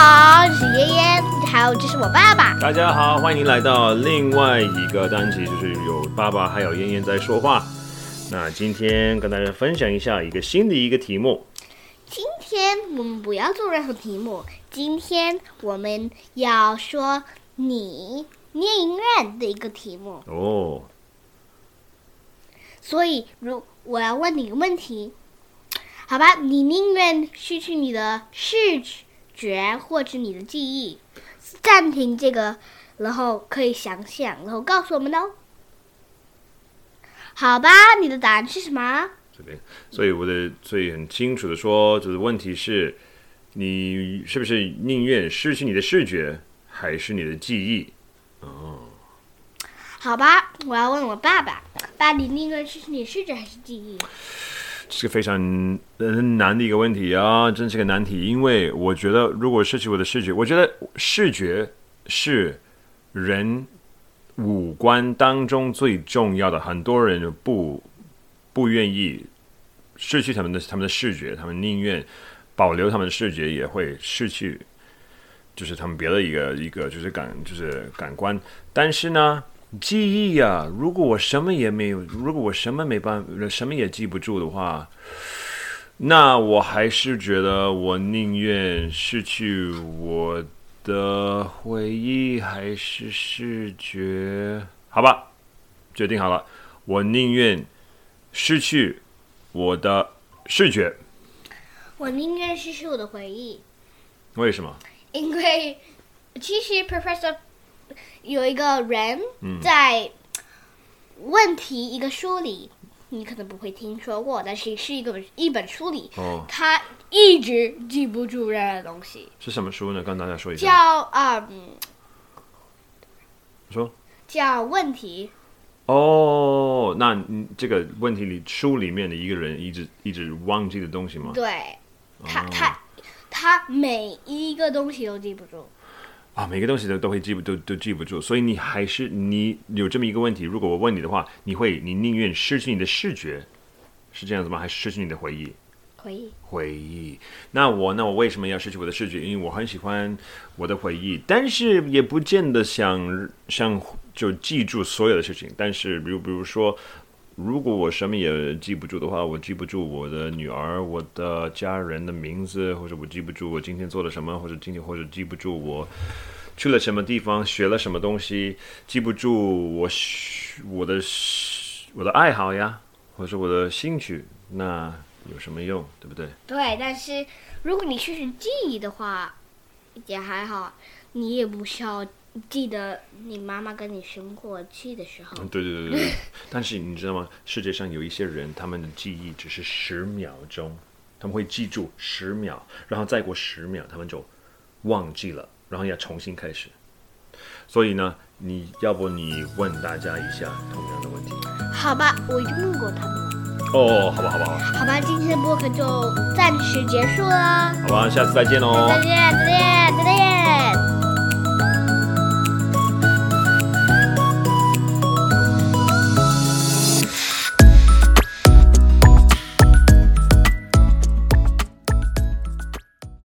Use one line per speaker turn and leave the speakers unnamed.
Hello，这是我爸爸。
大家好，欢迎来到另外一个单集，就是有爸爸还有燕燕在说话。那今天跟大家分享一下一个新的一个题目。
今天我们不要做任何题目，今天我们要说你宁愿的一个题目。
哦。
所以，如我要问你一个问题，好吧？你宁愿失去你的视觉或者你的记忆？暂停这个，然后可以想想，然后告诉我们哦。好吧，你的答案是什么？
这边，所以我的所以很清楚的说，就是问题是，你是不是宁愿失去你的视觉，还是你的记忆？哦。
好吧，我要问我爸爸，爸，你宁愿失去你视觉还是记忆？
是个非常难的一个问题啊，真是个难题。因为我觉得，如果失去我的视觉，我觉得视觉是人五官当中最重要的。很多人不不愿意失去他们的他们的视觉，他们宁愿保留他们的视觉，也会失去，就是他们别的一个一个就是感就是感官。但是呢？记忆呀、啊，如果我什么也没有，如果我什么没办法，什么也记不住的话，那我还是觉得我宁愿失去我的回忆，还是视觉？好吧，决定好了，我宁愿失去我的视觉。
我宁愿失去我的回忆。
为什么？
因为其实 Professor。有一个人在问题一个书里，嗯、你可能不会听说过，但是是一个一本书里，哦、他一直记不住任何东西。
是什么书呢？跟大家说一下。
叫啊，嗯、
说
叫问题。
哦，那这个问题里书里面的一个人一直一直忘记的东西吗？
对，他、哦、他他每一个东西都记不住。
啊，每个东西都都会记不都都记不住，所以你还是你有这么一个问题。如果我问你的话，你会你宁愿失去你的视觉，是这样子吗？还是失去你的回忆？
回忆。
回忆。那我那我为什么要失去我的视觉？因为我很喜欢我的回忆，但是也不见得想想就记住所有的事情。但是比如比如说。如果我什么也记不住的话，我记不住我的女儿、我的家人的名字，或者我记不住我今天做了什么，或者今天或者记不住我去了什么地方、学了什么东西，记不住我我的我的爱好呀，或者我的兴趣，那有什么用？对不对？
对，但是如果你失去记忆的话，也还好，你也不需要。记得你妈妈跟你生过气的时候。
对对对对，但是你知道吗？世界上有一些人，他们的记忆只是十秒钟，他们会记住十秒，然后再过十秒，他们就忘记了，然后要重新开始。所以呢，你要不你问大家一下同样的问题？
好吧，我已经问过他们了。
哦，好吧，好吧，好吧。
好吧，今天的播客就暂时结束了。
好吧，下次再见喽。
再见，再见。